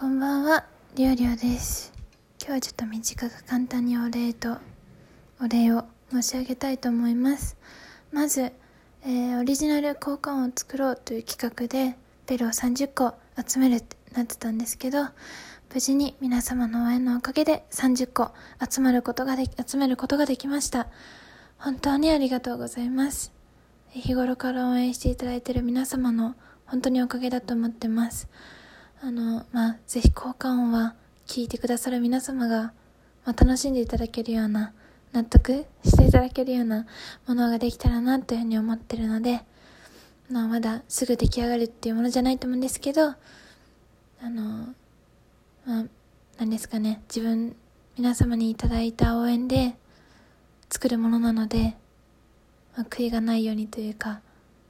こんばんは、りょうりょうです。今日はちょっと短く簡単にお礼とお礼を申し上げたいと思います。まず、えーオリジナル交換を作ろうという企画でベルを30個集めるってなってたんですけど、無事に皆様の応援のおかげで30個集まることができ、集めることができました。本当にありがとうございます。日頃から応援していただいている皆様の本当におかげだと思ってます。あの、まあ、ぜひ効果音は聞いてくださる皆様が、まあ、楽しんでいただけるような、納得していただけるようなものができたらなというふうに思ってるので、まあ、まだすぐ出来上がるっていうものじゃないと思うんですけど、あの、まあ、何ですかね、自分、皆様にいただいた応援で作るものなので、まあ、悔いがないようにというか、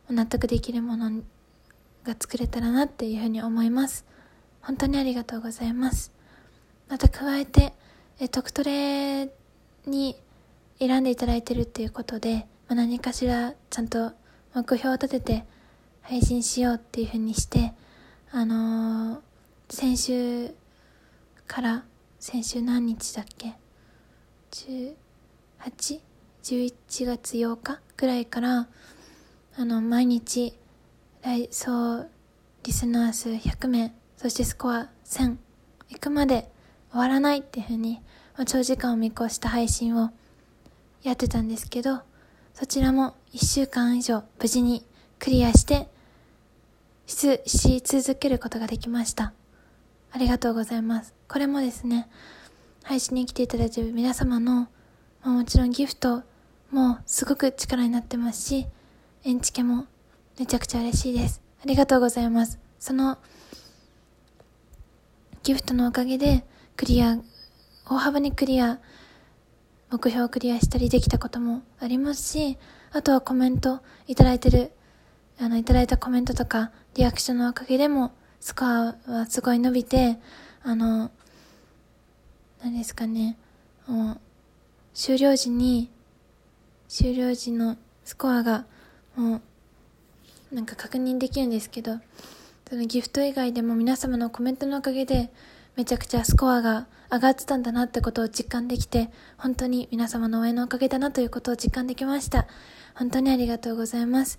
納得できるものが作れたらなっていうふうに思います。本当にありがとうございます。また加えて、え特トレに選んでいただいてるっていうことで、まあ、何かしらちゃんと目標を立てて配信しようっていうふうにして、あのー先週から、先週何日だっけ ?18?11 月8日？ぐらいから、あの、毎日、来総リスナー数100名、そしてスコア1000いくまで終わらないっていうふうに、まあ長時間を見越した配信をやってたんですけど、そちらも1週間以上無事にクリアして、しし続けることができました。ありがとうございます。これもですね、配信に来ていただいている皆様の、まあ、もちろんギフトもすごく力になってますし、エンチケもめちゃくちゃ嬉しいです。ありがとうございます。その、ギフトのおかげで、クリア、大幅にクリア、目標をクリアしたりできたこともありますし、あとはコメントいただいてる、あの、いただいたコメントとか、リアクションのおかげでも、スコアはすごい伸びて、あの、何ですかね、もう、終了時に、終了時のスコアが、もう、なんか確認できるんですけど、そのギフト以外でも皆様のコメントのおかげで、めちゃくちゃスコアが上がってたんだなってことを実感できて、本当に皆様の応援のおかげだなということを実感できました。本当にありがとうございます。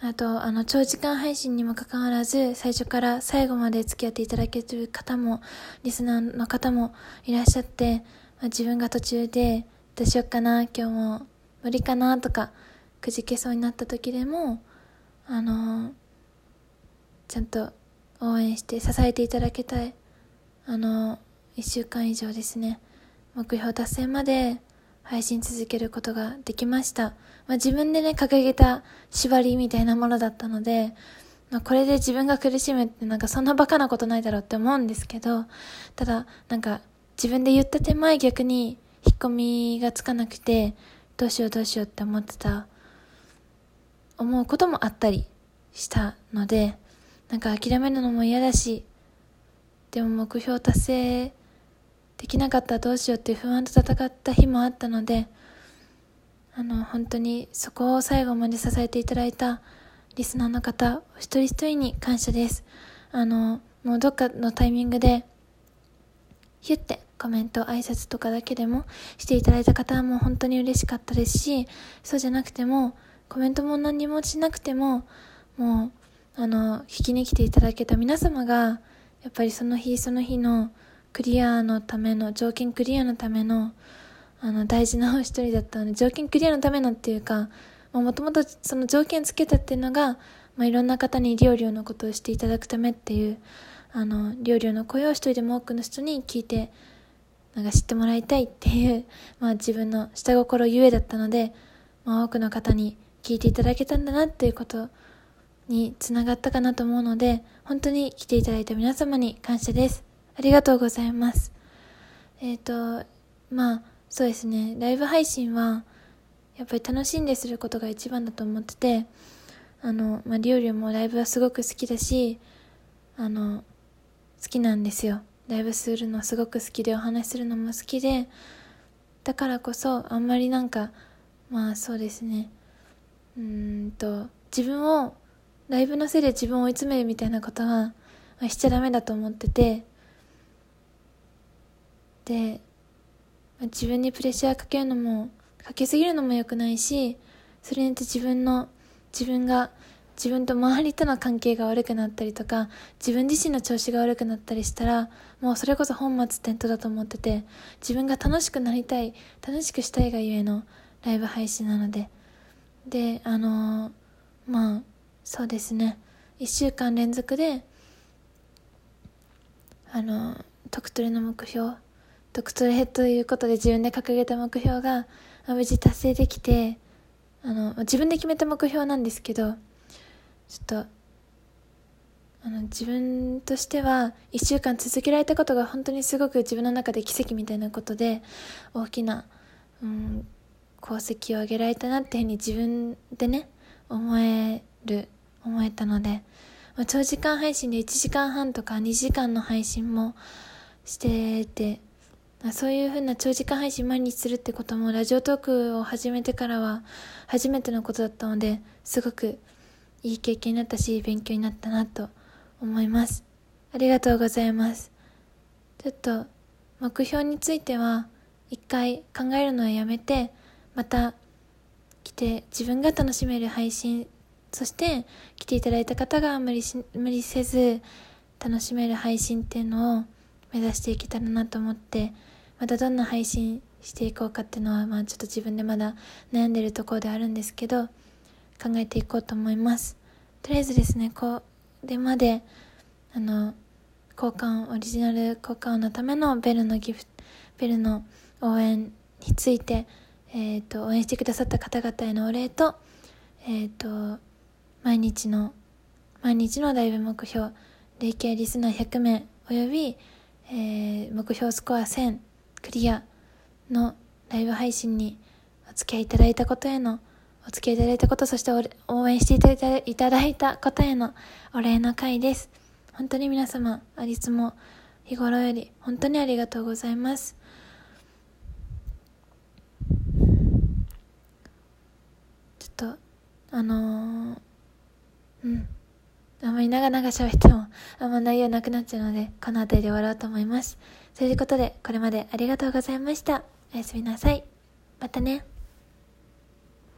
あと、あの、長時間配信にもかかわらず、最初から最後まで付き合っていただける方も、リスナーの方もいらっしゃって、まあ自分が途中で、どうしよっかな、今日も無理かな、とか、くじけそうになった時でも、あのちゃんと応援して支えていただけたい、あの1週間以上ですね、目標達成まで配信続けることができました。まあ、自分でね、掲げた縛りみたいなものだったので、まあ、これで自分が苦しむってなんかそんなバカなことないだろうって思うんですけど、ただ、なんか自分で言った手前逆に引っ込みがつかなくて、どうしようどうしようって思ってた、思うこともあったりしたので、なんか諦めるのも嫌だし、でも目標達成できなかったらどうしようっていう不安と戦った日もあったので、あの、本当にそこを最後まで支えていただいたリスナーの方、お一人一人に感謝です。あの、もうどっかのタイミングで、ヒュッてコメント、挨拶とかだけでもしていただいた方はもう本当に嬉しかったですし、そうじゃなくても、コメントも何もしなくても、もう、あの、聞きに来ていただけた皆様が、やっぱりその日その日のクリアのための、条件クリアのための、あの、大事なお一人だったので、条件クリアのためのっていうか、もともとその条件つけたっていうのが、まあ、いろんな方に料理のことをしていただくためっていう、あの、料理の声を一人でも多くの人に聞いて、なんか知ってもらいたいっていう、まあ自分の下心ゆえだったので、まあ多くの方に聞いていただけたんだなっていうことにつながったかなと思うので、本当に来ていただいた皆様に感謝です。ありがとうございます。えっ、と、まあ、そうですね、ライブ配信は、やっぱり楽しんですることが一番だと思ってて、あの、まあ、りょうりょうもライブはすごく好きだし、あの、好きなんですよ。ライブするのすごく好きで、お話しするのも好きで、だからこそ、あんまりなんか、まあそうですね、うーんと、自分を、ライブのせいで自分を追い詰めるみたいなことは、まあしちゃダメだと思ってて、で自分にプレッシャーかけるのもかけすぎるのも良くないしそれによって自分の自分が自分と周りとの関係が悪くなったりとか自分自身の調子が悪くなったりしたらもうそれこそ本末転倒だと思ってて自分が楽しくなりたい楽しくしたいがゆえのライブ配信なので。であのー、まあそうですね。1週間連続であの、特トレの目標特トレということで自分で掲げた目標が無事達成できてあの自分で決めた目標なんですけどちょっとあの自分としては1週間続けられたことが本当にすごく自分の中で奇跡みたいなことで大きな、うん、功績を上げられたなっていうふうに自分でね思える思えたので、まあ、長時間配信で1時間半とか2時間の配信もしててまそういうふうな長時間配信毎日するってこともラジオトークを始めてからは初めてのことだったのですごくいい経験になったし、勉強になったなと思います。ありがとうございます。ちょっと、目標については、一回考えるのはやめて、また来て自分が楽しめる配信、そして来ていただいた方が無理し、無理せず楽しめる配信っていうのを目指していけたらなと思って、またどんな配信していこうかっていうのは、まあちょっと自分でまだ悩んでるところであるんですけど、考えていこうと思います。とりあえずですねこれまであの交換オリジナル交換のためのベルのギフトベルの応援について、えーと、応援してくださった方々へのお礼と,、えーと、毎日の毎日のライブ目標累計リスナー100名および、えー、目標スコア1000クリアのライブ配信にお付き合いいただいたことへのお付き合いいただいたこと、そして応援していただいたことへのお礼の会です。本当に皆様、ありつも日頃より本当にありがとうございます。ちょっと、あのー、うん。あんまり長々喋っても、あんま内容なくなっちゃうので、この辺りで終わろうと思います。ということで、これまでありがとうございました。おやすみなさい。またね。